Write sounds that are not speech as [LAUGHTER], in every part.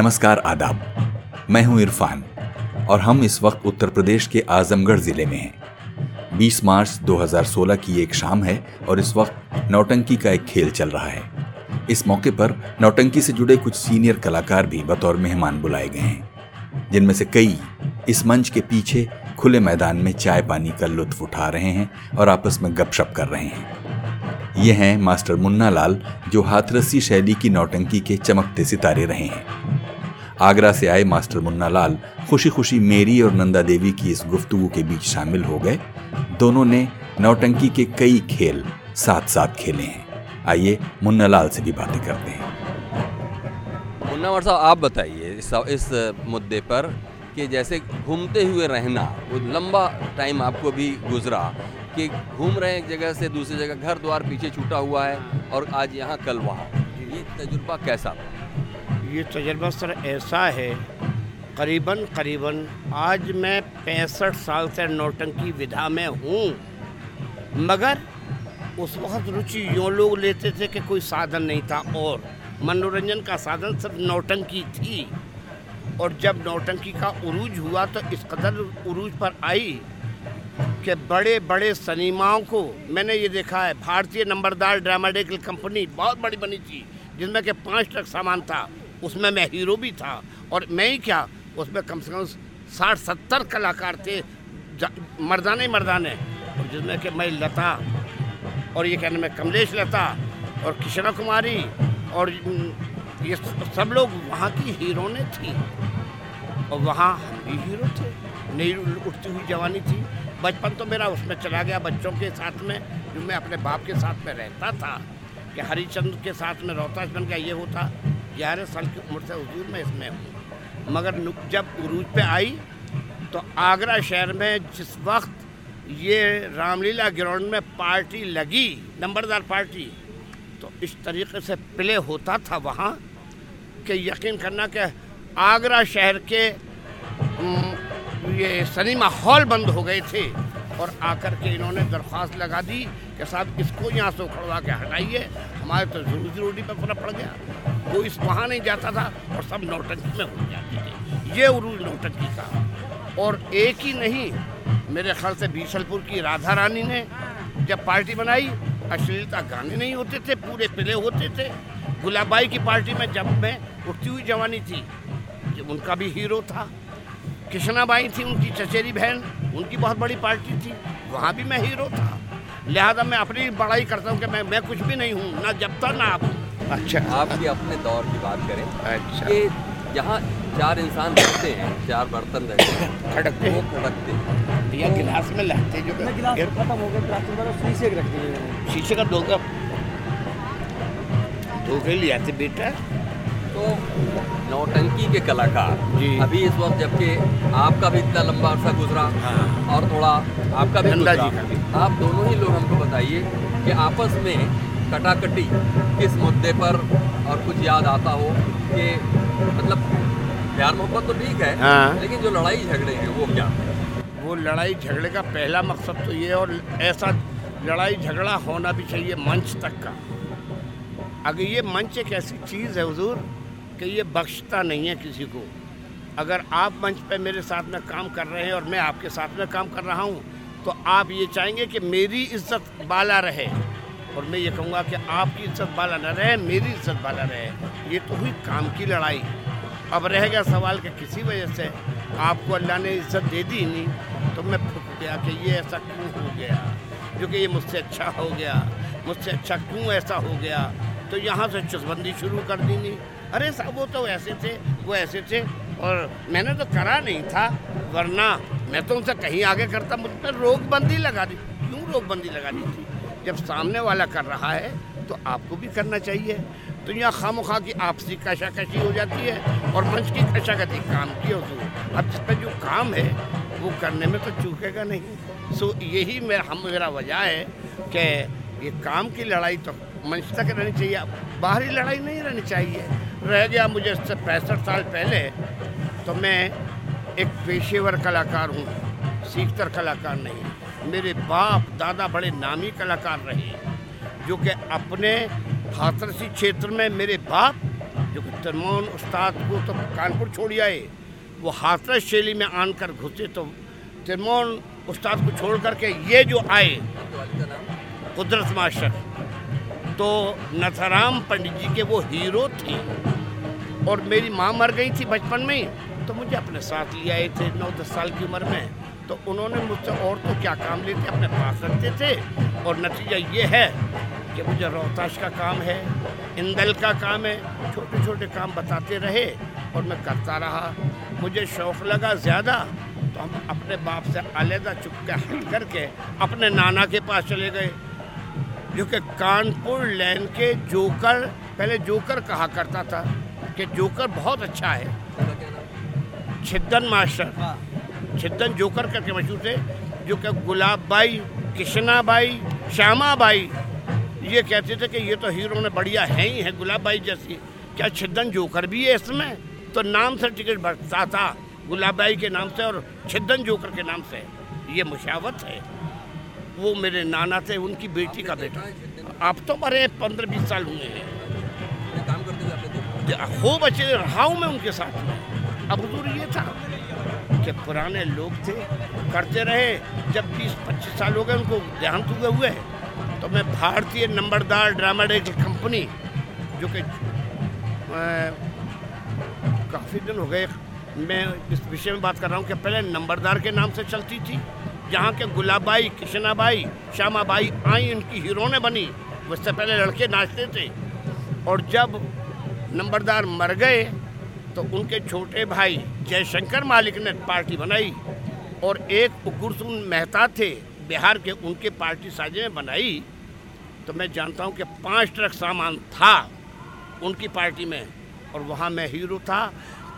नमस्कार, आदाब। मैं हूँ इरफान और हम इस वक्त उत्तर प्रदेश के आजमगढ़ ज़िले में हैं। 20 मार्च 2016 की एक शाम है और इस वक्त नौटंकी का एक खेल चल रहा है। इस मौके पर नौटंकी से जुड़े कुछ सीनियर कलाकार भी बतौर मेहमान बुलाए गए हैं, जिनमें से कई इस मंच के पीछे खुले मैदान में चाय पानी का लुत्फ उठा रहे हैं और आपस में गपशप कर रहे हैं। ये हैं मास्टर मुन्ना लाल जो हाथरसी शैली की नौटंकी के चमकते सितारे रहे हैं। आगरा से आए मास्टर मुन्ना लाल खुशी खुशी मेरी और नंदा देवी की इस गुफ्तगु के बीच शामिल हो गए। दोनों ने नौटंकी के कई खेल साथ साथ खेले हैं। आइए मुन्ना लाल से भी बातें करते हैं। मुन्ना साहब आप बताइए इस, इस मुद्दे पर कि जैसे घूमते हुए रहना वो लंबा टाइम आपको भी गुजरा कि घूम रहे हैं एक जगह से दूसरी जगह घर द्वार पीछे छूटा हुआ है और आज यहाँ कल वहाँ। ये तजुर्बा कैसा ये तजर्बा सर ऐसा है, करीबन करीबन आज मैं पैंसठ साल से नौटंकी विधा में हूँ, मगर उस वक्त रुचि यूँ लोग लेते थे कि कोई साधन नहीं था और मनोरंजन का साधन सिर्फ़ नौटंकी थी। और जब नौटंकी का उरूज हुआ तो इस कदर उरूज पर आई कि बड़े बड़े सनीमाओं को मैंने ये देखा है, भारतीय नंबरदार ड्रामाडेकल कंपनी बहुत बड़ी बनी थी जिसमें कि पाँच ट्रक सामान था। उसमें मैं हीरो भी था और मैं ही क्या, उसमें कम से कम साठ, सत्तर कलाकार थे मर्दाने मर्दाने। और जिसमें कि मैं लता, और ये कहने में कमलेश लता, और किशना कुमारी, और ये सब लोग वहाँ की हीरो ने थी। और वहाँ हम भी हीरो थे। नई उठती हुई जवानी थी। बचपन तो मेरा उसमें चला गया बच्चों के साथ में, जो मैं अपने बाप के साथ में रहता था। कि हरिचंद्र के साथ में रोहतास बन गया, ये होता ग्यारह साल की उम्र से हजूर में इसमें हूँ। मगर जब उरूज पे आई तो आगरा शहर में जिस वक्त ये रामलीला ग्राउंड में पार्टी लगी, नंबरदार पार्टी तो इस तरीके से प्ले होता था वहाँ कि यकीन करना कि आगरा शहर के ये सिनेमा हॉल बंद हो गए थे। और आकर के इन्होंने दरख्वास्त लगा दी कि साहब, इसको यहाँ से उखड़वा के हटाइए। हमारे तो ज़रूरी रोटी पर फ़र्क पड़ गया। वो इस वहाँ नहीं जाता था और सब नौटंकी में हो जाते थे। ये उरूज नौटंकी का। और एक ही नहीं, मेरे ख्याल से बीसलपुर की राधा रानी ने जब पार्टी बनाई, अश्लीलता गाने नहीं होते थे, पूरे पिले होते थे। गुलाबाई की पार्टी में जब मैं उठती हुई जवानी थी, जब उनका भी हीरो था, कृष्णाबाई थी उनकी चचेरी बहन उनकी बहुत बड़ी पार्टी थी। वहाँ भी मैं हीरो था। लिहाजा मैं अपनी बड़ाई करता हूँ कि मैं मैं कुछ भी नहीं हूँ ना जब तक ना आप। अच्छा। आप भी अपने दौर की बात करें। अच्छा। कि यहाँ चार इंसान रहते हैं चार बर्तन रहते हैं। खड़कते वो खड़कते हैं। भैया गिलास में लगते जो गिलास खत्म हो गया गिलास शीशे रखते हैं शीशे का दो कप धोखे ले आते बेटा? तो नौटंकी के कलाकार। जी। अभी इस वक्त जबकि आपका भी इतना लंबा अर्सा गुजरा हाँ। और थोड़ा आपका भी गुजरा। आप दोनों ही लोग हमको बताइए कि आपस में कटाकटी किस मुद्दे पर और कुछ याद आता हो कि मतलब प्यार मोहब्बत तो ठीक है हाँ। लेकिन जो लड़ाई झगड़े हैं वो क्या? वो लड़ाई झगड़े का पहला मकसद तो ये और ऐसा लड़ाई झगड़ा होना भी चाहिए मंच तक का। अगर ये मंच एक ऐसी चीज़ है हजूर कि ये बख्शता नहीं है किसी को। अगर आप मंच पे मेरे साथ में काम कर रहे हैं और मैं आपके साथ में काम कर रहा हूँ तो आप ये चाहेंगे कि मेरी इज़्ज़त बाला रहे। और मैं ये कहूँगा कि आपकी इज़्ज़त बाला न रहे, मेरी इज़्ज़त बाला रहे। ये तो हुई काम की लड़ाई। अब रह गया सवाल कि किसी वजह से आपको अल्लाह ने इज़्ज़त दे दी नहीं तो मैं फुक गया कि ये ऐसा क्यों हो गया? क्योंकि ये मुझसे अच्छा हो गया। मुझसे अच्छा क्यों ऐसा हो गया? तो यहाँ से चुसबंदी शुरू कर दी नहीं। अरे साहब, वो तो ऐसे थे, वो ऐसे थे, और मैंने तो करा नहीं था, वरना मैं तो उनसे कहीं आगे करता, मुझ पर रोकबंदी लगा दी। क्यों रोकबंदी लगा दी थी? जब सामने वाला कर रहा है तो आपको भी करना चाहिए। तो यहाँ खाम खा की आपसी कशाकशी हो जाती है, और मंच की कशाकशी काम की होती है अब पर जो काम है, वो करने में तो चूकेगा नहीं। सो यही मेरा, हम, मेरा वजह है कि ये काम की लड़ाई तो मंच तक रहनी चाहिए। बाहरी लड़ाई नहीं रहनी चाहिए। रह गया मुझे पैंसठ साल पहले तो मैं एक पेशेवर कलाकार हूँ सीखतर कलाकार नहीं। मेरे बाप, दादा बड़े नामी कलाकार रहे, जो कि अपने हाथरसी क्षेत्र में मेरे बाप, जो कि तिरमोन उस्ताद को तो कानपुर छोड़ आए, वो हाथरस शैली में आनकर घुसे तो तिरमोन उस्ताद को छोड़ करके ये जो आए, कुदरत मास्टर तो नथाराम पंडित जी के वो हीरो थे। और मेरी माँ मर गई थी बचपन में ही तो मुझे अपने साथ ले आए थे नौ दस साल की उम्र में। तो उन्होंने मुझसे और तो क्या काम लेते अपने पास रखते थे। और नतीजा ये है कि मुझे रोहताश का काम है, इंदल का काम है छोटे छोटे काम बताते रहे और मैं करता रहा। मुझे शौक़ लगा ज़्यादा तो हम अपने बाप से अलहदा चुप के हट करके अपने नाना के पास चले गए। जो कि कानपुर लैन के जोकर, पहले जोकर कहा करता था। कि जोकर बहुत अच्छा है। छिद्दन मास्टर। छिद्दन जोकर करके मशहूर थे जो कि गुलाब बाई कृष्णा बाई श्यामा बाई ये कहते थे कि ये तो हीरो ने बढ़िया है ही है गुलाब बाई जैसी। क्या छिद्दन जोकर भी है इसमें? तो नाम से टिकट बढ़ता था गुलाब बाई के नाम से और छिद्दन जोकर के नाम से। ये मुशावत है। वो मेरे नाना थे उनकी बेटी का बेटा। अब तो बड़े पंद्रह बीस साल हुए हैं। जाते खूब अच्छे रहा हूँ मैं उनके साथ अब हजूर ये था कि पुराने लोग थे, करते रहे, जब बीस पच्चीस साल हो गए उनको देहांत हुए हुए तो मैं भारतीय नंबरदार ड्रामाडेक कंपनी, जो कि काफ़ी दिन हो गए, मैं इस विषय में बात कर रहा हूँ कि पहले नंबरदार के नाम से चलती थी, जहाँ के गुलाबाई कृष्णाबाई श्यामाबाई आई, इनकी हीरोने बनी उससे पहले लड़के नाचते थे। और जब नंबरदार मर गए तो उनके छोटे भाई जयशंकर मालिक ने पार्टी बनाई और एक उग्रसुन मेहता थे, बिहार के उनके पार्टी साजे में बनाई। तो मैं जानता हूँ कि पाँच ट्रक सामान था उनकी पार्टी में और वहाँ मैं हीरो था।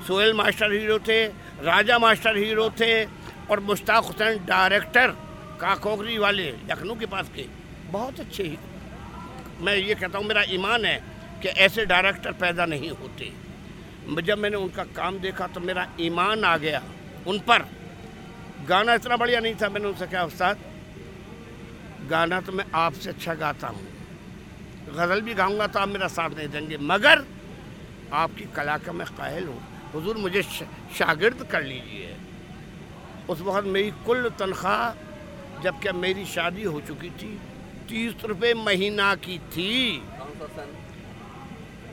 सोहेल मास्टर हीरो थे, राजा मास्टर हीरो थे और मुश्ताक हुसैन डायरेक्टर काकोगरी वाले लखनऊ के पास के बहुत अच्छे मैं ये कहता हूँ, मेरा ईमान है कि ऐसे डायरेक्टर पैदा नहीं होते। जब मैंने उनका काम देखा तो मेरा ईमान आ गया उन पर। गाना इतना बढ़िया नहीं था, मैंने उनसे कहा, उस्ताद, गाना तो मैं आपसे अच्छा गाता हूँ। गज़ल भी गाऊँगा तो आप मेरा साथ नहीं देंगे, मगर आपकी कला का मैं कायल हूँ। हुजूर, मुझे शागिर्द कर लीजिए। उस वक्त मेरी कुल तनख्वाह जब क्या मेरी शादी हो चुकी थी, तीस रुपये महीना की थी।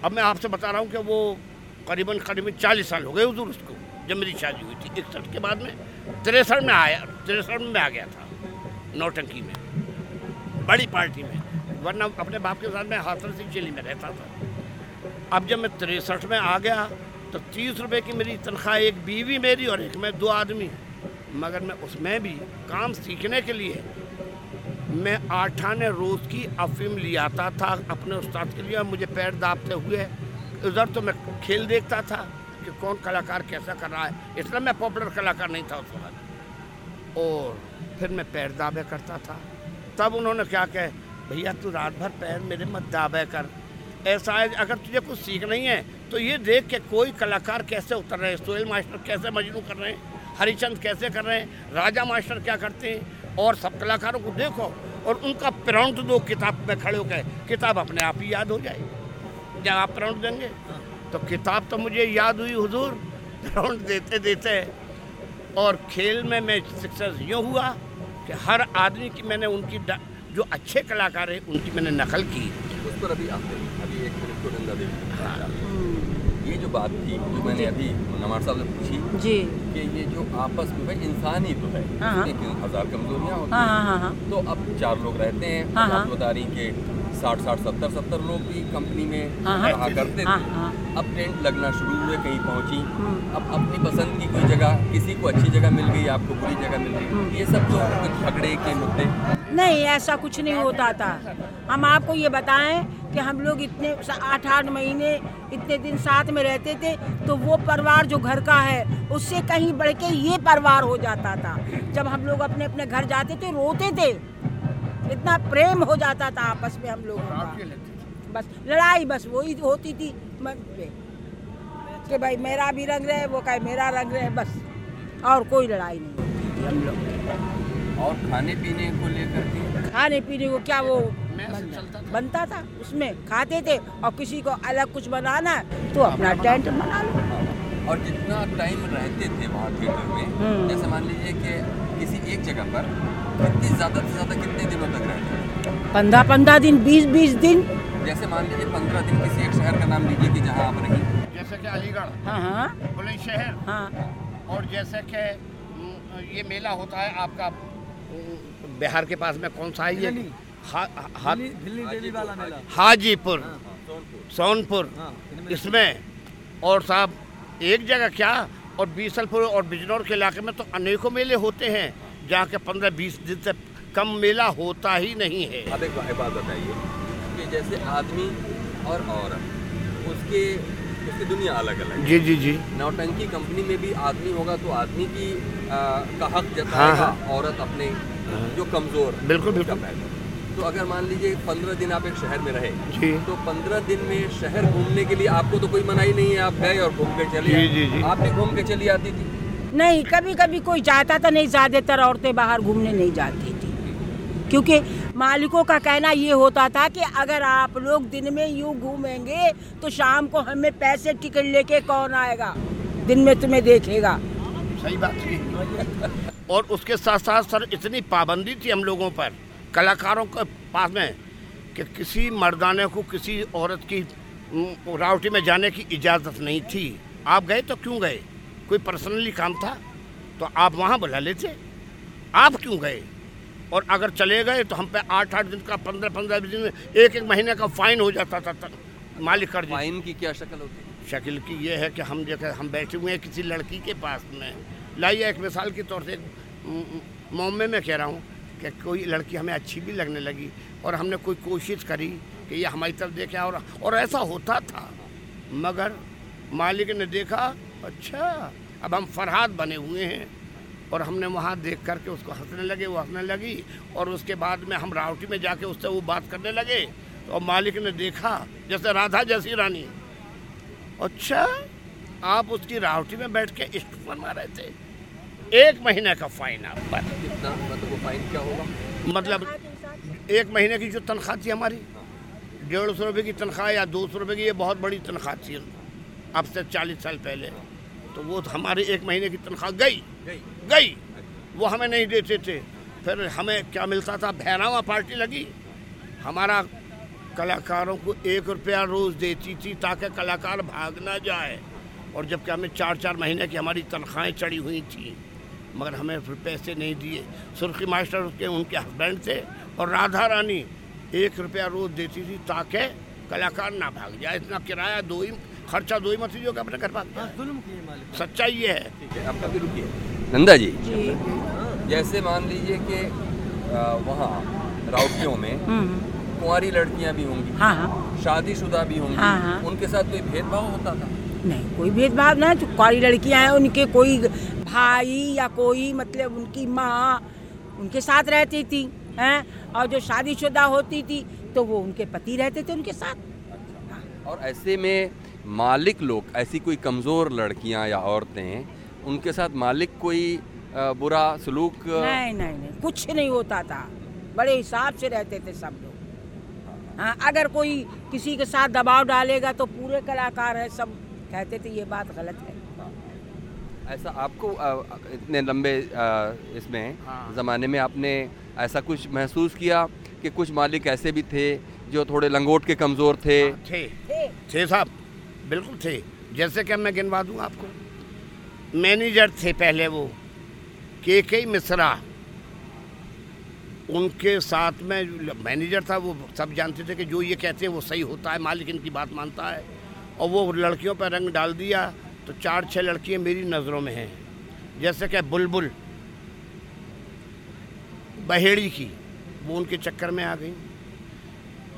अब मैं आपसे बता रहा हूँ कि वो करीबन करीबन चालीस साल हो गए उधर उसको, जब मेरी शादी हुई थी। इकसठ के बाद में तिरसठ में आया, तिरसठ में आ गया था, नौटंकी में, बड़ी पार्टी में, वरना अपने बाप के साथ मैं हाथर सिंह जेली में रहता था। अब जब मैं तिरसठ में आ गया तो तीस रुपए की मेरी तनख्वाह, एक बीवी मेरी और एक मैं, दो आदमी मगर मैं, उसमें भी काम सीखने के लिए मैं आठाने रोज़ की अफीम ले आता था अपने उस्ताद के लिए मुझे पैर दाबते हुए। उधर तो मैं खेल देखता था कि कौन कलाकार कैसा कर रहा है। इसलिए मैं पॉपुलर कलाकार नहीं था उस वक्त। और फिर मैं पैर दाबे करता था। तब उन्होंने क्या कहे, भैया, तू रात भर पैर मेरे मत दाबे कर। ऐसा है, अगर तुझे कुछ सीख नहीं है तो ये देख के कोई कलाकार कैसे उतर रहे हैं? सोहेल मास्टर कैसे मजनू कर रहे हैं? हरिचंद कैसे कर रहे हैं? राजा मास्टर क्या करते हैं? और सब कलाकारों को देखो और उनका प्राउंड दो किताब में खड़े होकर किताब अपने आप ही याद हो जाए जब आप प्राउंड देंगे तो किताब तो मुझे याद हुई हुजूर। प्राउंड देते देते और खेल में मैं सक्सेस यूँ हुआ कि हर आदमी की मैंने उनकी जो अच्छे कलाकार हैं उनकी मैंने नकल की। उस पर अभी आप अभी एक मिनट को नंदा देवी ये जो बात थी जो मैंने अभी नवार साहब से पूछी जी कि ये जो आपस में भाई इंसान ही तो है हाँ। लेकिन हज़ार कमजोरियाँ होती हाँ हैं हाँ हाँ तो अब चार लोग रहते हैं हाँ, आप हाँ। बता रही कि साठ साठ सत्तर सत्तर लोग भी कंपनी में हाँ, हाँ। रहा करते हाँ, थे हाँ। अब टेंट लगना शुरू हुए कहीं पहुँची हम्म। अब अपनी पसंद की कोई जगह किसी को अच्छी जगह मिल गई आपको बुरी जगह मिल हम्म। गई ये सब तो कुछ झगड़े के मुद्दे नहीं ऐसा कुछ नहीं होता था हम आपको ये बताएँ कि हम लोग इतने आठ आठ महीने इतने दिन साथ में रहते थे तो वो परिवार जो घर का है उससे कहीं बढ़ के ये परिवार हो जाता था। जब हम लोग अपने अपने घर जाते थे रोते थे इतना प्रेम हो जाता था आपस में हम लोगों का। बस लड़ाई बस वही होती थी मन पे कि भाई मेरा भी रंग रहे वो कहे मेरा रंग रहे बस और कोई लड़ाई नहीं होती हम लोग। और खाने पीने को लेकर खाने पीने को क्या वो बनता था। उसमें खाते थे और किसी को अलग कुछ बनाना है तो अपना टेंट बना लो। और जितना टाइम रहते थे वहाँ थिएटर में हम्म। जैसे मान लीजिए कि किसी एक जगह पर कितनी ज़्यादा से ज़्यादा कितने दिनों तक रहते पंद्रह पंद्रह दिन बीस बीस दिन। जैसे मान लीजिए पंद्रह दिन किसी एक शहर का नाम लीजिए कि जहाँ आप रही। जैसे कि अलीगढ़ हाँ हाँ। बुलंदशहर। हाँ। और जैसे कि ये मेला होता है आपका बिहार के पास में कौन सा है ये? हा, हा, दिल्ली दिल्ली हाजीपुर सोनपुर हाँ, इसमें। और साहब एक जगह क्या? और बीसलपुर और बिजनौर के इलाके में तो अनेकों मेले होते हैं जहाँ के पंद्रह बीस दिन से कम मेला होता ही नहीं है। अब एक बात बताइए कि जैसे आदमी और औरत उसके उसकी दुनिया अलग अलग जी जी जी। नौटंकी कंपनी में भी आदमी होगा तो आदमी की आ, का हक हाँ, जताएगा हाँ। औरत अपने जो कमज़ोर बिल्कुल, बिल्कुल। तो अगर मान लीजिए पंद्रह दिन आप एक शहर में रहे जी। तो पंद्रह दिन में शहर घूमने के लिए आपको तो कोई मनाही नहीं है आप गए और घूम के चले जी, जी, जी। आप भी घूम के चली आती थी? नहीं कभी कभी कोई जाता था नहीं ज़्यादातर औरतें बाहर घूमने नहीं जाती थी। क्योंकि मालिकों का कहना ये होता था कि अगर आप लोग दिन में यूँ घूमेंगे तो शाम को हमें पैसे टिकट लेके कौन आएगा? दिन में तुम्हें देखेगा। सही बात है और उसके साथ साथ सर इतनी पाबंदी थी हम लोगों पर। कलाकारों के पास में कि किसी मर्दाने को किसी औरत की रावटी में जाने की इजाज़त नहीं थी। आप गए तो क्यों गए? कोई पर्सनली काम था? तो आप वहाँ बुला लेते। आप क्यों गए? और अगर चले गए तो हम पे आठ आठ दिन का पंद्रह पंद्रह दिन एक एक महीने का फाइन हो जाता था तक मालिक कर फाइन की क्या शक्ल होती? है शक्ल की ये है कि हम जैसे हम बैठे हुए हैं किसी लड़की के पास में। लाइए एक मिसाल के तौर से मोमे में कह रहा हूँ। कि कोई लड़की हमें अच्छी भी लगने लगी और हमने कोई कोशिश करी कि ये हमारी तरफ़ देखे और और ऐसा होता था। मगर मालिक ने देखा अच्छा अब हम फरहाद बने हुए हैं। और हमने वहाँ देख करके उसको हंसने लगे, वो हंसने लगी और उसके बाद में हम रावटी में जाके उससे वो बात करने लगे। और मालिक ने देखा, जैसे राधा जैसी रानी अच्छा आप उसकी रावटी में बैठ के इष्ट फरमा रहे थे। एक महीने का फाइन आप पर कितना? मतलब वो फाइन क्या होगा? मतलब एक महीने की जो तनख्वाह थी हमारी डेढ़ सौ रुपये की तनख्वाह या दो सौ रुपये की ये बहुत बड़ी तनख्वाह थी। अब से चालीस साल पहले। तो वो तो हमारी एक महीने की तनख्वाह गई। गई। गई। वो हमें नहीं देते थे। फिर हमें क्या मिलता था? भैरावा पार्टी लगी। हमारा कलाकारों को एक रुपया रोज़ देती थी ताकि कलाकार भाग ना जाए। और जबकि हमें चार चार महीने की हमारी तनख्वाहें चढ़ी हुई थी। मगर हमें फिर पैसे नहीं दिए। सुर्खी मास्टर उसके उनके हस्बैंड थे और राधा रानी एक रुपया रोज़ देती थी ताकि कलाकार ना भाग जाए। इतना किराया दो ही खर्चा दो ही मत जो कि अपने घर भाग किए मालिक। सच्चाई ये है। ठीक है आपका भी रुकिए। नंदा जी। जी। जैसे मान लीजिए कि वहाँ राउटियों में हम्म, कुंवारी लड़कियाँ भी होंगी हाँ हाँ। शादीशुदा भी होंगी हाँ, हाँ। उनके साथ कोई भेदभाव होता था? नहीं कोई भेदभाव ना जो कुआरी लड़कियाँ हैं उनके कोई भाई या कोई मतलब उनकी माँ उनके साथ रहती थी हैं? और जो शादीशुदा होती थी तो वो उनके पति रहते थे उनके साथ। और ऐसे में मालिक लोग ऐसी कोई कमज़ोर लड़कियाँ या औरतें उनके साथ मालिक कोई बुरा सलूक नहीं नहीं नहीं कुछ नहीं होता था। बड़े हिसाब से रहते थे सब लोग। हाँ अगर कोई किसी के साथ दबाव डालेगा तो पूरे कलाकार है सब कहते थे ये बात गलत है। ऐसा आपको इतने लंबे इसमें हाँ। ज़माने में आपने ऐसा कुछ महसूस किया कि कुछ मालिक ऐसे भी थे जो थोड़े लंगोट के कमज़ोर थे? थे। थे। थे साहब बिल्कुल थे। जैसे कि मैं गिनवा दूँ आपको। मैनेजर थे पहले वो के के मिश्रा। उनके साथ में मैनेजर था वो सब जानते थे कि जो ये कहते हैं वो सही होता है मालिक इनकी बात मानता है। और वो लड़कियों पर रंग डाल दिया तो चार छह लड़कियाँ मेरी नज़रों में हैं। जैसे कि बुलबुल बहेड़ी की, वो उनके चक्कर में आ गई।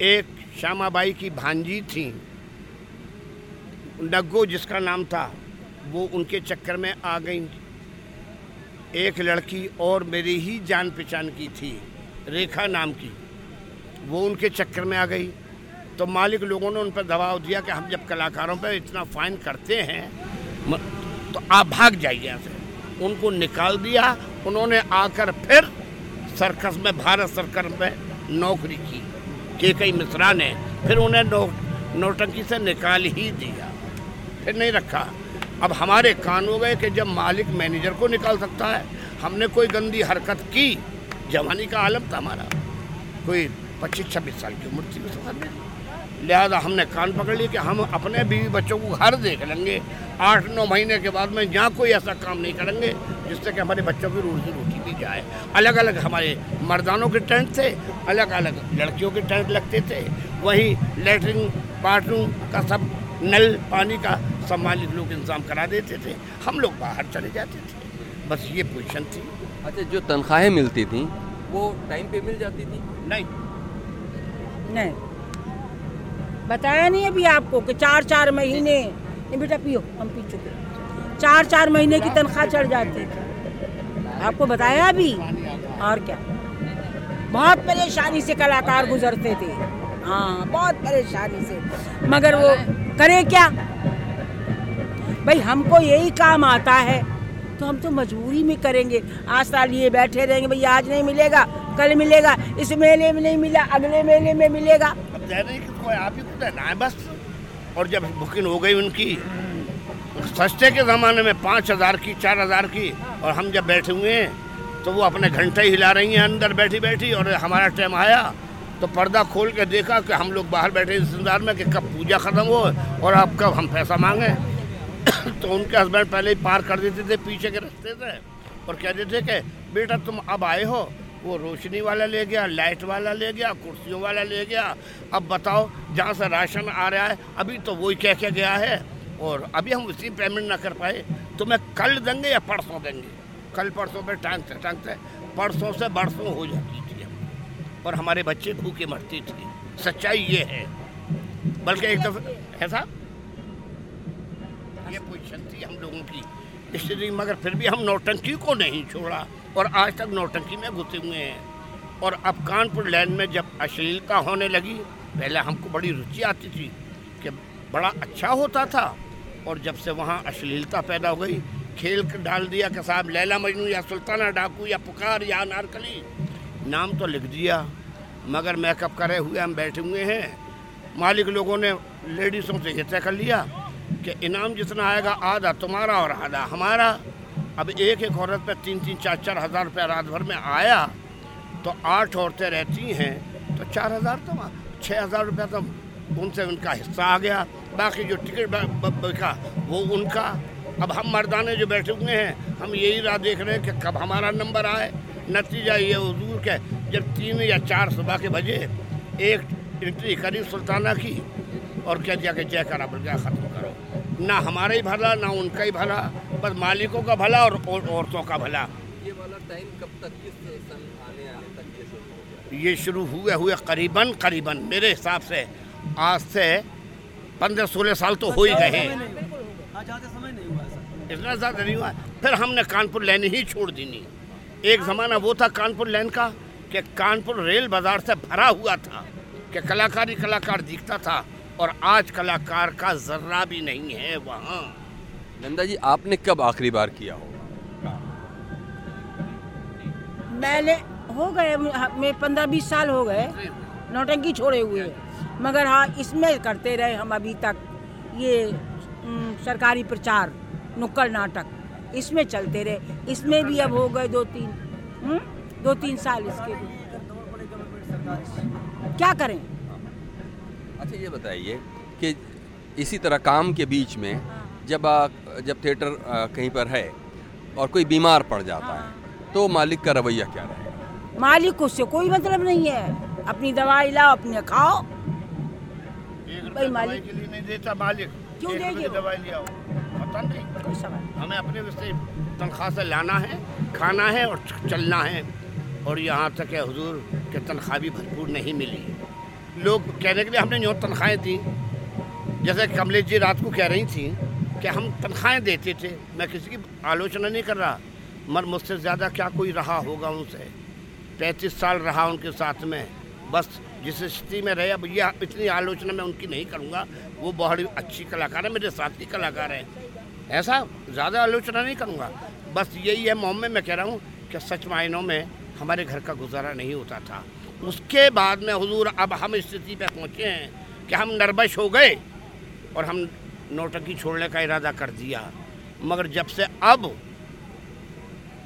एक श्यामाबाई की भांजी थी, नग्गो जिसका नाम था, वो उनके चक्कर में आ गई। एक लड़की और मेरी ही जान पहचान की थी, रेखा नाम की, वो उनके चक्कर में आ गई। तो मालिक लोगों ने उन पर दबाव दिया कि हम जब कलाकारों पर इतना फाइन करते हैं तो आप भाग जाइए यहाँ से। उनको निकाल दिया, उन्होंने आकर फिर सर्कस में, भारत सर्कस में नौकरी की के कई मिश्रा ने। फिर उन्हें नो, नोटंकी से निकाल ही दिया, फिर नहीं रखा। अब हमारे कान हो गए कि जब मालिक मैनेजर को निकाल सकता है, हमने कोई गंदी हरकत की, जवानी का आलम था हमारा। कोई पच्चीस, छब्बीस साल की उम्र थी उस लिहाजा हमने कान पकड़ लिया कि हम अपने बीवी बच्चों को घर देख लेंगे। आठ नौ महीने के बाद में यहाँ कोई ऐसा काम नहीं करेंगे जिससे कि हमारे बच्चों की रोजी रोटी भी जाए। अलग अलग हमारे मर्दानों के टेंट थे अलग अलग लड़कियों के टेंट लगते थे। वही लेटरिन बाथरूम का सब नल पानी का सब मालिक लोग इंतज़ाम करा देते थे। हम लोग बाहर चले जाते थे। बस ये पोजिशन थी। अच्छा जो तनख्वाहें मिलती थी वो टाइम पे मिल जाती थी? नहीं। नहीं। बताया नहीं अभी आपको कि चार चार महीने। बेटा, पियो, हम पी चुके चार चार महीने की तनख्वाह चढ़ जाती थी आपको बताया अभी? और क्या? बहुत परेशानी से कलाकार गुजरते थे। हाँ बहुत परेशानी से। मगर वो करे क्या? भाई, हमको यही काम आता है। तो हम तो मजबूरी में करेंगे। आज साल ये बैठे रहेंगे, भाई, आज नहीं मिलेगा, कल मिलेगा, इस मेले में नहीं मिला, अगले मेले में मिलेगा। दे रही कि कोई आप ही को देना है बस। और जब बुकिंग हो गई उनकी, सस्ते के ज़माने में पाँच हज़ार की, चार हज़ार की, और हम जब बैठे हुए हैं तो वो अपने घंटे हिला रही हैं, अंदर बैठी बैठी और हमारा टाइम आया तो पर्दा खोल के देखा कि हम लोग बाहर बैठे इंतज़ार में कि कब पूजा ख़त्म हो, और अब कब हम पैसा मांगे। [COUGHS] तो उनके हस्बैंड पहले ही पार कर देते थे, पीछे के रास्ते से, और कहते थे कि, बेटा तुम अब आए हो वो रोशनी वाला ले गया लाइट वाला ले गया, कुर्सियों वाला ले गया। अब बताओ, जहाँ से राशन आ रहा है, अभी तो वही कह के गया है? और अभी हम उसी पेमेंट ना कर पाए तो मैं कल देंगे या परसों देंगे? कल परसों पर टांगते टांगते परसों से बरसों हो जाती थी और हमारे बच्चे भूखे मरती थी। सच्चाई ये है। बल्कि एक दफ़ा, है साहब? ये पोजिशन थी हम लोगों की। इसलिए मगर फिर भी हम नौटंकी को नहीं छोड़ा। और आज तक नौटंकी में घुसे हुए हैं। और अब कानपुर लैंड में जब अश्लीलता होने लगी, पहले हमको बड़ी रुचि आती थी कि बड़ा अच्छा होता था। और जब से वहाँ अश्लीलता पैदा हो गई, खेल डाल दिया कि साहब, लैला मजनू या सुल्ताना डाकू या पुकार या अनारकली, नाम तो लिख दिया। मगर मेकअप करे हुए हम बैठे हुए हैं। मालिक लोगों ने लेडीज़ों से ये तय कर लिया कि इनाम जितना आएगा, आधा तुम्हारा और आधा हमारा। अब एक एक औरत पर तीन तीन, चार चार हज़ार रुपया रात भर में आया तो आठ औरतें रहती हैं तो चार हज़ार तो छः हज़ार रुपया तो उनसे उनका हिस्सा आ गया। बाकी जो टिकट बिका, वो उनका। अब हम मर्दाने जो बैठे हुए हैं, हम यही राह देख रहे हैं कि कब हमारा नंबर आए। नतीजा ये हजूर के, जब तीन या चार सुबह के बजे एक एंट्री करी सुल्ताना की, और क्या जाके जय करा बोल गया, ख़त्म करो। ना हमारा ही भला, ना उनका ही भला। बस मालिकों का भला और औरतों का भला। ये वाला टाइम कब तक किस आने आने तक ये शुरू हो गया? ये शुरू हुए हुए करीबन करीबन मेरे हिसाब से आज से पंद्रह सोलह साल तो हो ही गए हैं। इतना ज़्यादा नहीं हुआ। फिर हमने कानपुर लाइन ही छोड़ दी नहीं। एक ज़माना वो था कानपुर लाइन का कि कानपुर रेल बाज़ार से भरा हुआ था कि कलाकारी कलाकार दिखता था और आज कलाकार का जर्रा भी नहीं है वहाँ। नंदा जी आपने कब आखिरी बार किया हो मैंने हो गए मैं पंद्रह बीस साल हो गए नौटंकी छोड़े हुए। मगर हाँ इसमें करते रहे हम अभी तक। ये सरकारी प्रचार नुक्कड़ नाटक इसमें चलते रहे। इसमें भी अब हो गए दो तीन हुँ? दो तीन साल इसके। भी क्या करें? अच्छा ये बताइए कि इसी तरह काम के बीच में जब आ, जब थिएटर कहीं पर है और कोई बीमार पड़ जाता है तो मालिक का रवैया क्या रहेगा मालिक को उससे कोई मतलब नहीं है। अपनी दवाई लाओ अपने खाओ। भाई मालिक- के लिए नहीं देता मालिक। क्यों देंगे? दवाई ले आओ। पता नहीं। कोई सवाल हमें अपने से तनख्वाह से लाना है खाना है और चलना है। और यहाँ तक है हुजूर कि तनख्वाह भी भरपूर नहीं मिली। लोग कहने के लिए हमने जो तनख्वाहें दी। जैसे कमलेश जी रात को कह रही थी कि हम तनख्वाहें देते थे। मैं किसी की आलोचना नहीं कर रहा। मगर मुझसे ज़्यादा क्या कोई रहा होगा उनसे? पैंतीस साल रहा उनके साथ में। बस जिस स्थिति में रहे, अब यह इतनी आलोचना मैं उनकी नहीं करूँगा। वो बहुत अच्छी कलाकार है, मेरे साथ की कलाकार है। ऐसा ज़्यादा आलोचना नहीं करूँगा। बस यही है मोहम्मद मैं कह रहा हूँ कि सच मायनों में हमारे घर का गुजारा नहीं होता था। उसके बाद में हुजूर अब हम स्थिति पे पहुँचे हैं कि हम नर्वस हो गए और हम नोटंकी छोड़ने का इरादा कर दिया। मगर जब से अब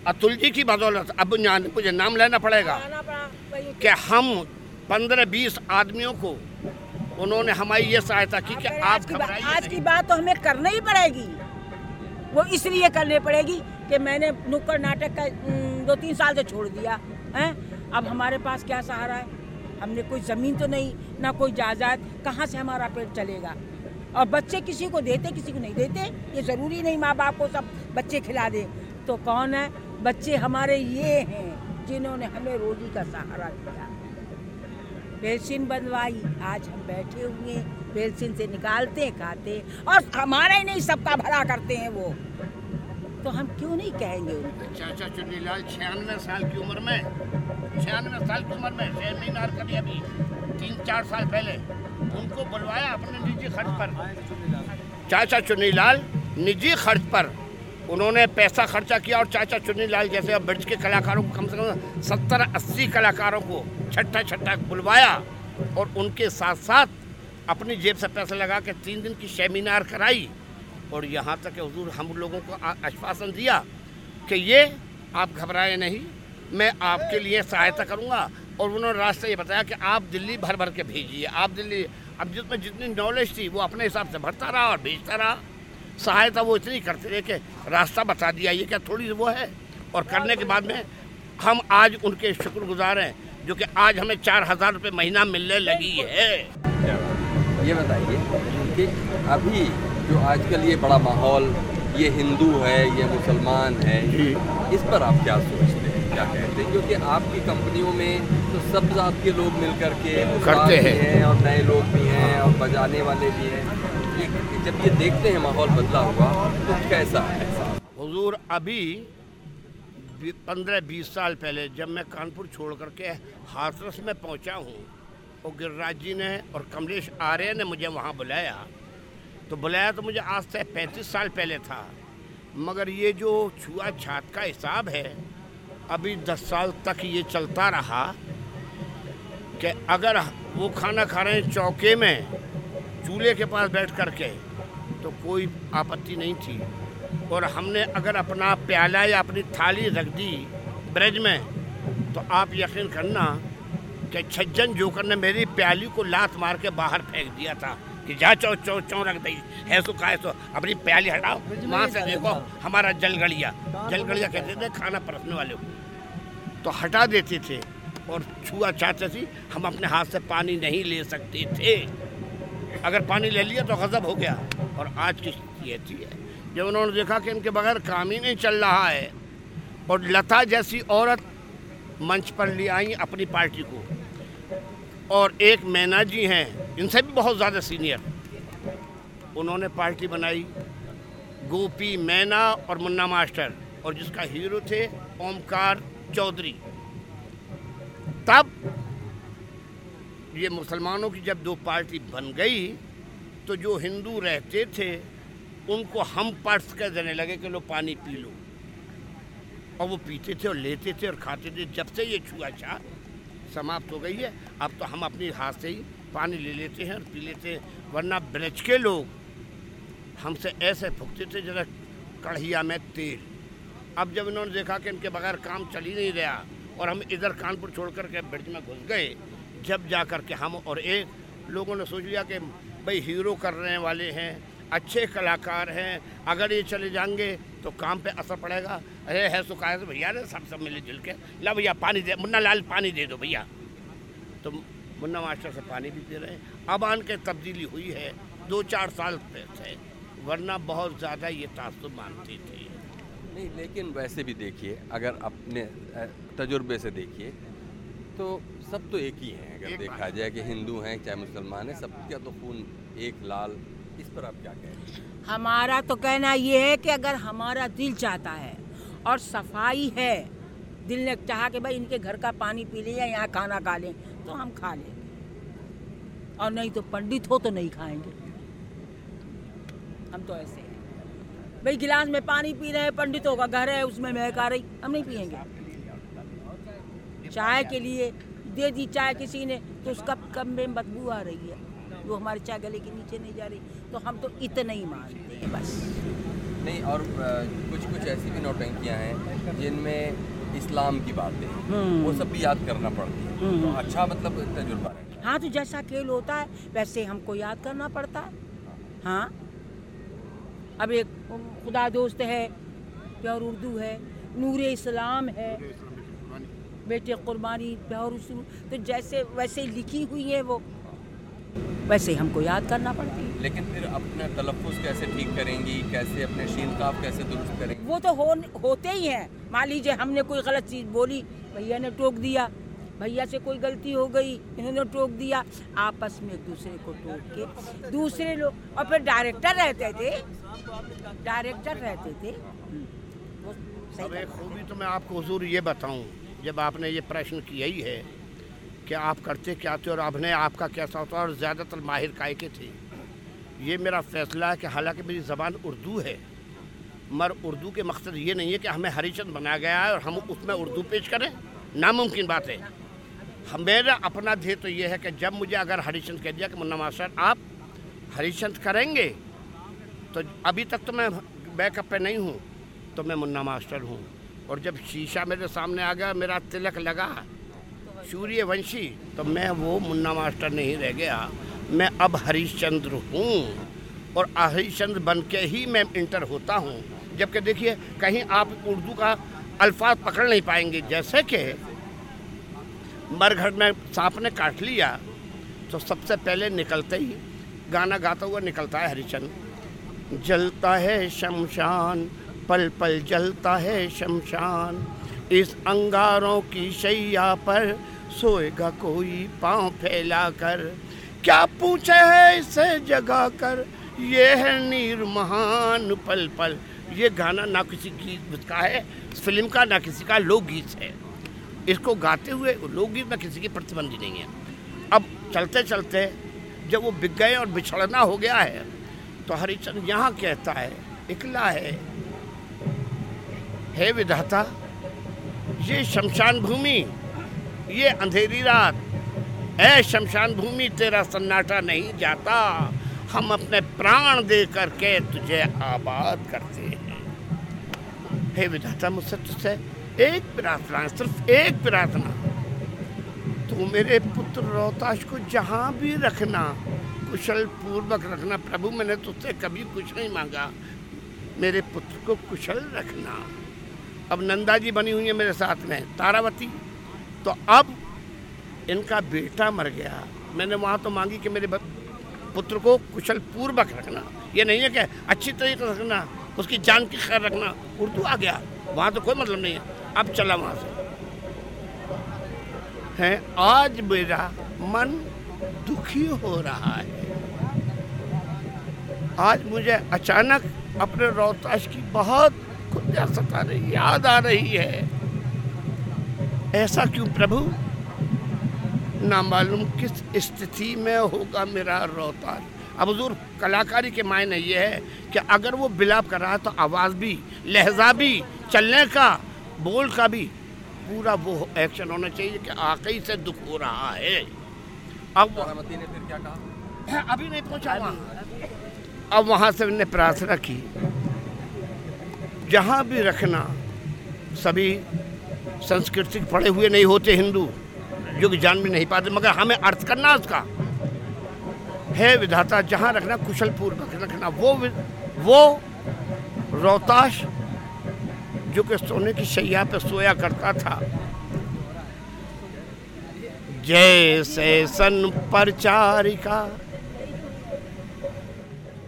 अतुल जी की बदौलत अब मुझे नाम लेना पड़ेगा। कि हम पंद्रह बीस आदमियों को उन्होंने हमारी ये सहायता की कि आप आज की, बा, आज की बात तो हमें करनी ही पड़ेगी। वो इसलिए करनी पड़ेगी कि मैंने नुक्कड़ नाटक का दो तीन साल से छोड़ दिया है? अब हमारे पास क्या सहारा है? हमने कोई ज़मीन तो नहीं ना कोई जायदाद। कहाँ से हमारा पेट चलेगा? और बच्चे किसी को देते, किसी को नहीं देते, ये ज़रूरी नहीं माँ बाप को सब बच्चे खिला दे। तो कौन है? बच्चे हमारे ये हैं, जिन्होंने हमें रोजी का सहारा दिया। पेंशन बनवाई आज हम बैठे हुए पेंशन से निकालते, खाते, और हमारे नहीं, सबका भला करते हैं वो। तो हम क्यों नहीं कहेंगे चाचा चुनीलाल छियानवे साल की उम्र में, छियानवे साल की उम्र में, छह महीना कभी अभी। तीन चार साल पहले उनको बुलवाया अपने निजी खर्च पर। चाचा चुनीलाल निजी खर्च पर उन्होंने पैसा खर्चा किया और चाचा चुन्नी लाल जैसे ब्रिज के कलाकारों को कम से कम सत्तर अस्सी कलाकारों को छठा छठा बुलवाया और उनके साथ साथ अपनी जेब से पैसा लगा के तीन दिन की सेमिनार कराई और यहाँ तक हजूर हम लोगों को आश्वासन दिया कि ये आप घबराए नहीं, मैं आपके लिए सहायता करूँगा। और उन्होंने रास्ते ये बताया कि आप दिल्ली भर भर के भेजिए। आप दिल्ली अब जिसमें जितनी नॉलेज थी वो अपने हिसाब से भरता रहा और भेजता रहा। सहायता वो इतनी करते रहे कि रास्ता बता दिया। ये क्या थोड़ी वो है? और करने के बाद में हम आज उनके शुक्रगुजार हैं जो कि आज हमें चार हज़ार रुपये महीना मिलने लगी है। ये बताइए कि अभी जो आजकल ये बड़ा माहौल ये हिंदू है ये मुसलमान है इस पर आप क्या सोचते हैं? क्या कहते हैं? क्योंकि आपकी कंपनियों में तो सब जात के लोग मिलकर के करते हैं।, हैं और नए लोग भी हैं और बजाने वाले भी हैं। जब ये देखते हैं माहौल बदला हुआ तो कैसा है? हुजूर अभी पंद्रह बीस साल पहले जब मैं कानपुर छोड़ करके हाथरस में पहुँचा हूँ और गिरिराज जी ने और कमलेश आर्य ने मुझे वहाँ बुलाया तो बुलाया तो मुझे आज से पैंतीस साल पहले था। मगर ये जो छुआ छात का हिसाब है अभी दस साल तक ये चलता रहा कि अगर वो खाना खा रहे हैं चौके में, चूल्हे के पास बैठ कर के तो कोई आपत्ति नहीं थी। और हमने अगर अपना प्याला या अपनी थाली रख दी ब्रज में तो आप यकीन करना कि छज्जन जोकर ने मेरी प्याली को लात मार के बाहर फेंक दिया था। कि जा चौ चौ चौ रख दी। है सो, का सो। अपनी प्याली हटाओ। वहाँ से देखो, हमारा जलगड़िया जलगड़िया कहते थे, खाना परसने वाले तो हटा देते थे और छुआ चाहते थी, हम अपने हाथ से पानी नहीं ले सकते थे। अगर पानी ले लिया तो गज़ब हो गया। और आज की स्थिति है, जब उन्होंने देखा कि इनके बगैर काम ही नहीं चल रहा है, और लता जैसी औरत मंच पर ले आई अपनी पार्टी को। और एक मैना जी हैं इनसे भी बहुत ज़्यादा सीनियर। उन्होंने पार्टी बनाई गोपी मैना और मुन्ना मास्टर, और जिसका हीरो थे ओमकार चौधरी। तब ये मुसलमानों की जब दो पार्टी बन गई तो जो हिंदू रहते थे, उनको हम पर्स कर देने लगे कि लो पानी पी लो। और वो पीते थे और लेते थे और खाते थे। जब से ये छुआछा समाप्त हो गई है, अब तो हम अपने हाथ से ही पानी ले लेते हैं और पी लेते हैं, वरना ब्रज के लोग हमसे ऐसे फूकते थे जरा कढ़िया में तेल। अब जब इन्होंने देखा कि इनके बगैर काम चल ही नहीं रहा और हम इधर कानपुर छोड़ कर के ब्रिज में घुस गए, जब जा कर के हम और एक लोगों ने सोच लिया कि भाई हीरो करने वाले हैं, अच्छे कलाकार हैं, अगर ये चले जाएँगे तो काम पे असर पड़ेगा। अरे, है तो कहा भैया ने सब सब मिले जुल के, ला भैया पानी दे मुन्ना लाल पानी दे दो भैया। तो मुन्ना मास्टर से पानी भी दे रहे हैं। अब आन के तब्दीली हुई है दो चार साल से वरना बहुत ज़्यादा ये तासुब मानती थी। नहीं लेकिन वैसे भी देखिए अगर अपने तजुर्बे से देखिए तो सब तो एक ही हैं अगर देखा जाए कि हिंदू हैं चाहे मुसलमान हैं सबका तो खून एक लाल इस पर आप क्या कहें? हमारा तो कहना ये है कि अगर हमारा दिल चाहता है और सफ़ाई है दिल ने चाहा कि भाई इनके घर का पानी पी लें या यहाँ खाना खा लें तो हम खा लेंगे और नहीं तो पंडित हो तो नहीं खाएँगे। हम तो ऐसे हैं। भाई गिलास में पानी पी रहे हैं पंडितों का घर है उसमें महक आ रही। हम नहीं पियेंगे। चाय के लिए दे दी चाय किसी ने तो उस उसका कम में बदबू आ रही है। वो हमारे चाय गले के नीचे नहीं जा रही। तो हम तो इतना ही मानते हैं बस। नहीं और कुछ कुछ ऐसी भी नौटंकियाँ हैं जिनमें इस्लाम की बातें हम्म। वो सब भी याद करना पड़ती है। हम्म। तो अच्छा मतलब तजुर्बा है। हाँ तो जैसा खेल होता है वैसे हमको याद करना पड़ता है। हाँ। अब एक खुदा दोस्त है प्योर उर्दू है नूर इस्लाम है। बेटे कुर्बानी। प्योर उर्दू। तो जैसे वैसे लिखी हुई है वो वैसे हमको याद करना पड़ती है। लेकिन फिर अपना तलफ़ुज़ कैसे ठीक करेंगी? कैसे अपने शीन काफ कैसे दुरुस्त करेंगी? वो तो हो होते ही हैं। मान लीजिए हमने कोई गलत चीज़ बोली भैया ने टोक दिया भैया से कोई गलती हो गई इन्होंने टोक दिया आपस में एक दूसरे को टोक के दूसरे लोग और फिर डायरेक्टर रहते थे डायरेक्टर रहते थे। अब एक खूबी तो मैं आपको हजूर ये बताऊँ जब आपने ये प्रश्न किया ही है कि आप करते क्या थे और आपने आपका कैसा होता और ज़्यादातर माहिर काय के थे ये मेरा फैसला है कि हालाँकि मेरी ज़बान उर्दू है मगर उर्दू के मकसद ये नहीं है कि हमें हरीचंद बनाया गया है और हम उसमें उर्दू पेश करें नामुमकिन बात है। मेरा अपना ध्येय तो ये है कि जब मुझे अगर हरीचंद कह दिया कि मुन्ना मास्टर, आप हरीचंद करेंगे तो अभी तक तो मैं बैकअप पे नहीं हूँ तो मैं मुन्ना मास्टर हूँ। और जब शीशा मेरे सामने आ गया, मेरा तिलक लगा, सूर्यवंशी तो मैं वो मुन्ना मास्टर नहीं रह गया। मैं अब हरिश्चंद्र हूँ, और हरिश्चंद्र बन के ही मैं इंटर होता हूँ। जबकि देखिए, कहीं आप उर्दू का अल्फाज पकड़ नहीं पाएँगे, जैसे कि मरघट में सांप ने काट लिया तो सबसे पहले निकलते ही गाना गाता हुआ निकलता है हरिचंद। जलता है शमशान, पल पल जलता है शमशान, इस अंगारों की शैया पर सोएगा कोई पाँव फैला कर क्या पूछे है इसे जगा कर? ये है नीर महान पल पल। ये गाना ना किसी गीत का है फ़िल्म का ना किसी का लोकगीत है। इसको गाते हुए लोकगीत में किसी की प्रतिबंधी नहीं है। अब चलते चलते जब वो बिक गए और बिछड़ना हो गया है तो हरिचंद यहाँ कहता है, इकला है। हे विधाता, ये शमशान भूमि, ये अंधेरी रात, ऐ शमशान भूमि तेरा सन्नाटा नहीं जाता। हम अपने प्राण दे करके तुझे आबाद करते हैं। हे विधाता, मुझसे तुझसे एक प्रार्थना, सिर्फ़ एक प्रार्थना। तो मेरे पुत्र रोहताश को जहाँ भी रखना कुशल पूर्वक रखना। प्रभु, मैंने तुझसे कभी कुछ नहीं मांगा। मेरे पुत्र को कुशल रखना। अब नंदा जी बनी हुई है मेरे साथ में, तारावती। तो अब इनका बेटा मर गया। मैंने वहाँ तो मांगी कि मेरे पुत्र को कुशल पूर्वक रखना। ये नहीं है कि अच्छी तरीके से रखना, उसकी जान की खैर रखना। उर्दू आ गया, वहाँ तो कोई मतलब नहीं है। अब चला वहाँ से। है, आज मेरा मन दुखी हो रहा है। आज मुझे अचानक अपने रोहताश की बहुत खुद सता रही याद आ रही है। ऐसा क्यों प्रभु? ना मालूम किस स्थिति में होगा मेरा रोहतास अब हजूर, कलाकारी के मायने ये है कि अगर वो बिलाप कर रहा है तो आवाज़ भी, लहजा भी, चलने का बोल का भी पूरा वो एक्शन होना चाहिए कि आकई से दुख हो रहा है। अब ने फिर क्या कहा? [COUGHS] अभी नहीं पहुँचा वहाँ। अब वहाँ से मैंने प्रार्थना की। जहाँ भी रखना सभी संस्कृति पढ़े हुए नहीं होते हिंदू जो कि जान भी नहीं पाते मगर हमें अर्थ करना उसका। है विधाता जहाँ रखना कुशल पूर्वक रखना वो वो रोहताश जो कि सोने की शैया पे सोया करता था। जैसे सन परचारिका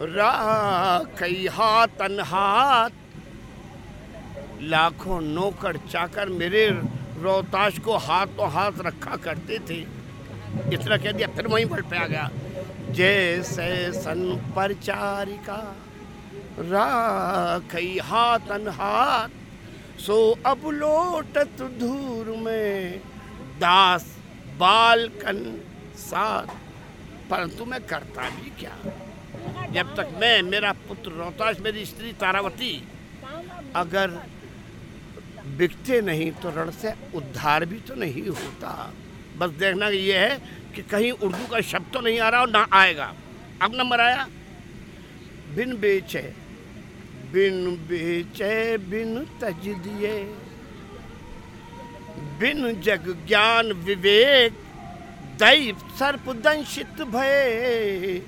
राखई हाथ, लाखों नौकर चाकर मेरे रोहताश को हाथों हाथ रखा करते थे। इतना कह दिया, फिर वहीं पर पे आ गया। जैसे सन परचारिका हाथ हाथ सो अब लोटत धूर में दास बालकन साथ। परंतु मैं करता भी क्या? जब तक मैं, मेरा पुत्र रोहताश, मेरी स्त्री तारावती, अगर बिकते नहीं तो रण से उद्धार भी तो नहीं होता। बस देखना ये है कि कहीं उर्दू का शब्द तो नहीं आ रहा और ना आएगा। अब नंबर आया, बिन बेचे बिन बेचे, बिन तज दिए। बिन जग ज्ञान विवेक, दैव सर्पदंशित भय।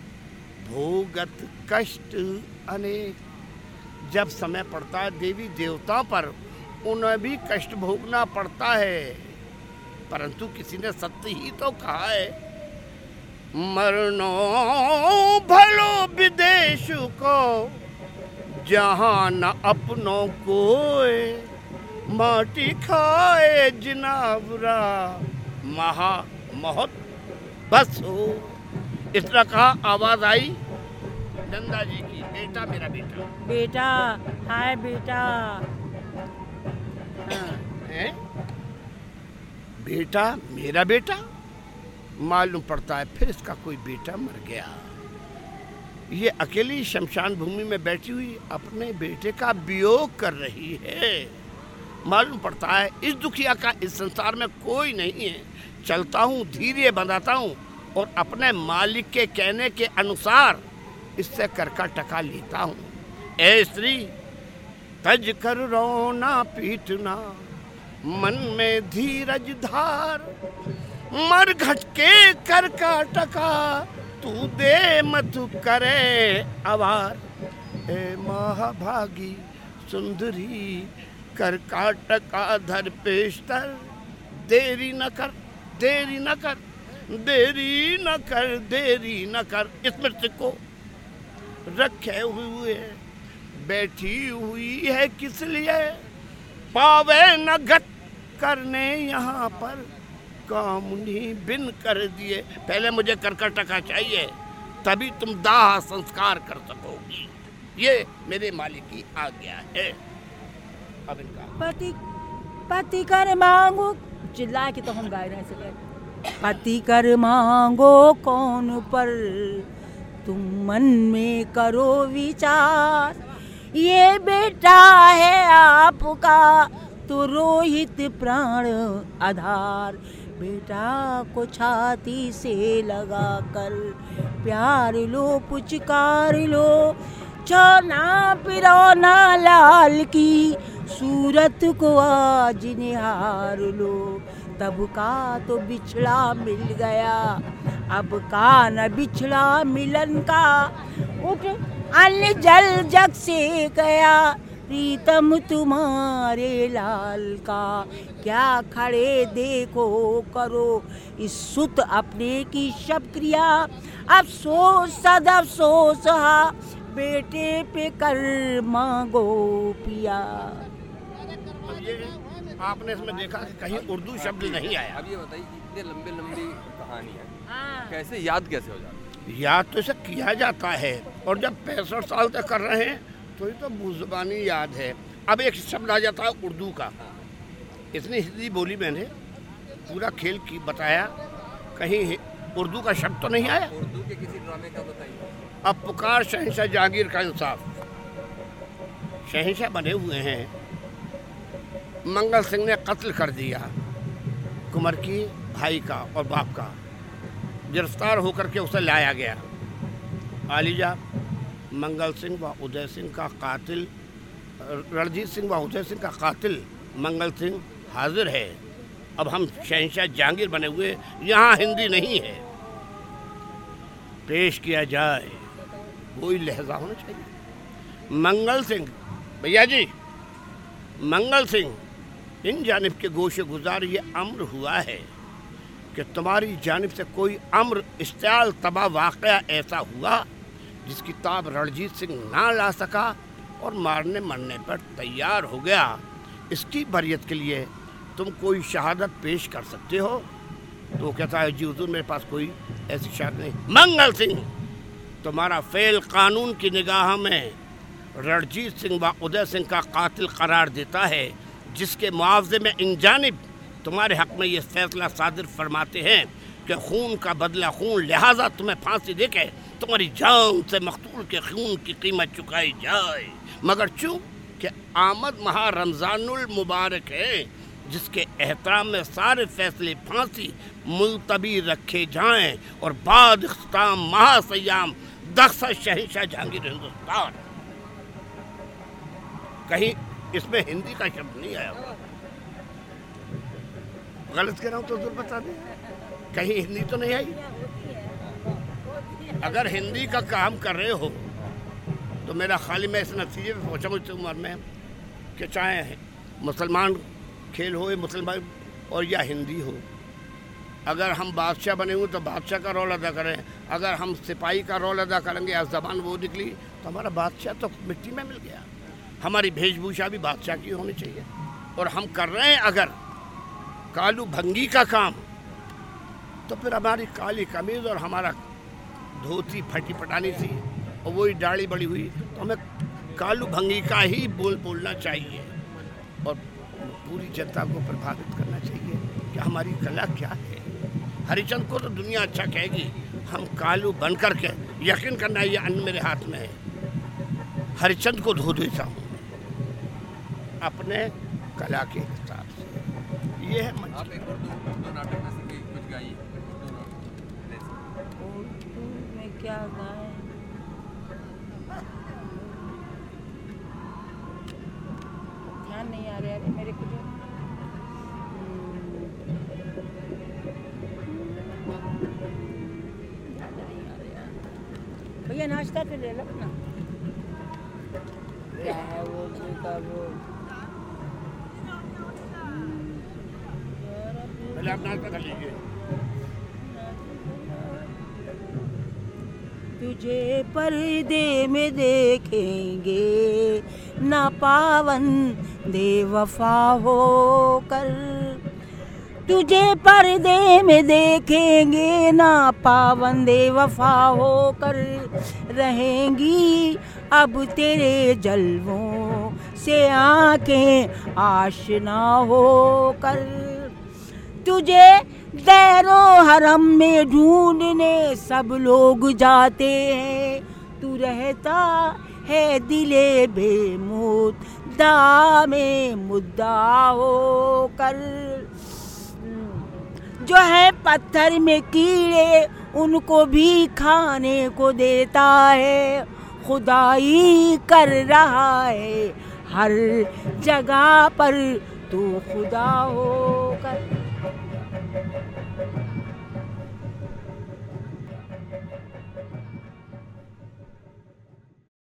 भोगत कष्ट अनेक। जब समय पड़ता है देवी देवताओं पर, उन्हें भी कष्ट भोगना पड़ता है। परंतु किसी ने सत्य ही तो कहा है मरनो भलो विदेश को जहाँ न अपनों को माटी खाए जिनावरा महा बहुत बस हो। इस तरह कहा आवाज़ आई नंदा जी की बेटा मेरा बेटा। बेटा हाय बेटा। हाँ, है? बेटा मेरा बेटा? मालूम पड़ता है फिर इसका कोई बेटा मर गया। ये अकेली शमशान भूमि में बैठी हुई अपने बेटे का वियोग कर रही है। मालूम पड़ता है, इस दुखिया का इस संसार में कोई नहीं है। चलता हूँ, धीरे बंधाता हूँ और अपने मालिक के कहने के अनुसार इससे कर का टका लेता हूँ। ए स्त्री, तज कर रोना पीटना, मन में धीरज धार, मर घटके कर का टका तू दे मत करे अवार ए महाभागी सुंदरी, कर का टका धर पेशतर। देरी न कर, देरी न कर, देरी न कर, देरी न कर। स्मृति को रखे हुए, बैठी हुई है किस लिए? पावे न घट करने यहाँ पर। कामुनी बिन कर दिए। पहले मुझे करकर टका चाहिए, तभी तुम दाह संस्कार कर सकोगी। ये मेरे मालिक की आज्ञा है। अब इनका। पति पति कर मांगो चिल्ला के तो हम गा रहे हैं पति कर मांगो, कौन पर? तुम मन में करो विचार। ये बेटा है आपका तो रोहित प्राण आधार। बेटा को छाती से लगा कर प्यार लो, पुचकार लो। छोना पिरोना लाल की सूरत को आज निहार लो। तब का तो बिछड़ा मिल गया, अब का न बिछड़ा मिलन का। उठ अन्य जल जग से गया प्रीतम तुम्हारे लाल का क्या खड़े देखो करो। इस सुत अपने की शब क्रिया अफसोस सद अफसोस हा बेटे पे कर मांगो पिया। आपने इसमें देखा कि कहीं उर्दू शब्द नहीं आया। अब ये बताइए इतने लंबे लंबी कहानी है। हाँ। कैसे याद कैसे हो जाती है? याद तो इसे किया जाता है। और जब पैंसठ साल तक कर रहे हैं ये तो बुजबानी याद है। अब एक शब्द आ जाता है उर्दू का। इतनी हिंदी बोली मैंने पूरा खेल की बताया कहीं उर्दू का शब्द तो नहीं आया। उर्दू के किसी ड्रामे का बताइए। अब पुकार शहनशाह जहांगीर का इंसाफ। शहनशाह बने हुए हैं। मंगल सिंह ने कत्ल कर दिया कुंवर की भाई का और बाप का। गिरफ़्तार होकर के उसे लाया गया। आलिजा मंगल सिंह व उदय सिंह का कातिल, रणजीत सिंह व उदय सिंह का कातिल मंगल सिंह हाजिर है। अब हम शहनशाह जहांगीर बने हुए, यहाँ हिंदी नहीं है। पेश किया जाए, कोई लहजा होना चाहिए। मंगल सिंह, भैया जी, मंगल सिंह, इन जानब के गोशे गुजार, ये अम्र हुआ है कि तुम्हारी जानब से कोई अम्र इश्ताल तबाह वाक़ ऐसा हुआ? जिसकी ताब रणजीत सिंह ना ला सका और मारने मरने पर तैयार हो गया। इसकी बरियत के लिए तुम कोई शहादत पेश कर सकते हो। तो कहता है जी हुजूर, मेरे पास कोई ऐसी शहादत नहीं। मंगल सिंह, तुम्हारा फेल कानून की निगाह में रणजीत सिंह व उदय सिंह का कातिल करार देता है, जिसके मुआवजे में इन जानब तुम्हारे हक में ये फैसला सादिर फरमाते हैं। कि खून का बदला खून, लिहाजा तुम्हें फांसी दे के तुम्हारी जान से मकतूल के खून की कीमत चुकाई जाए। मगर चूँ कि आमद महा रमज़ानुल मुबारक है, जिसके एहतराम में सारे फैसले फांसी मुलतवी रखे जाएँ और बाद इख्ताम महासयाम दख्स शहशाह जहांगीर हिंदुस्तान। कहीं इसमें हिंदी का शब्द नहीं आया गलत कह रहा हूँ तो ज़रूर बता दें। कहीं हिंदी तो नहीं आई? अगर हिंदी का काम कर रहे हो तो मेरा खाली मैं इस नतीजे पर पहुँचा मुझसे उम्र में कि चाहे मुसलमान खेल हो या मुसलमान और या हिंदी हो अगर हम बादशाह बने हुए तो बादशाह का रोल अदा करें अगर हम सिपाही का रोल अदा करेंगे या जबान वो निकली तो हमारा बादशाह तो मिट्टी में मिल गया। हमारी वेशभूषा भी बादशाह की होनी चाहिए। और हम कर रहे हैं अगर कालू भंगी का काम तो फिर हमारी काली कमीज और हमारा धोती फटी पटानी थी और वही दाढ़ी बड़ी हुई तो हमें कालू भंगी का ही बोल बोलना चाहिए और पूरी जनता को प्रभावित करना चाहिए कि हमारी कला क्या है। हरिचंद को तो दुनिया अच्छा कहेगी, हम कालू बन कर के यकीन करना ये अन्न मेरे हाथ में है। हरिचंद को धो देता हूँ अपने कला के हिसाब से। ये है आप एक उर्दू उर्दू नाटक में से कुछ गाइए उर्दू में क्या गाएँ ध्यान नहीं आ रहा है मेरे को जो। भैया नाश्ता तो ले लो ना क्या है वो का वो? पहले आप नाश्ता कर लीजिए। तुझे पर्दे में देखेंगे। ना पावन दे वफा हो कर तुझे पर्दे में देखेंगे, ना पावन दे वफा हो कर रहेंगी अब तेरे जलवों से आँखें आशना हो कर तुझे दैरो हरम में ढूँढने सब लोग जाते हैं। तू रहता है दिले बेमुद्दा में मुद्दा हो कर। जो है पत्थर में कीड़े, उनको भी खाने को देता है। खुदाई कर रहा है हर जगह पर, तू खुदा हो।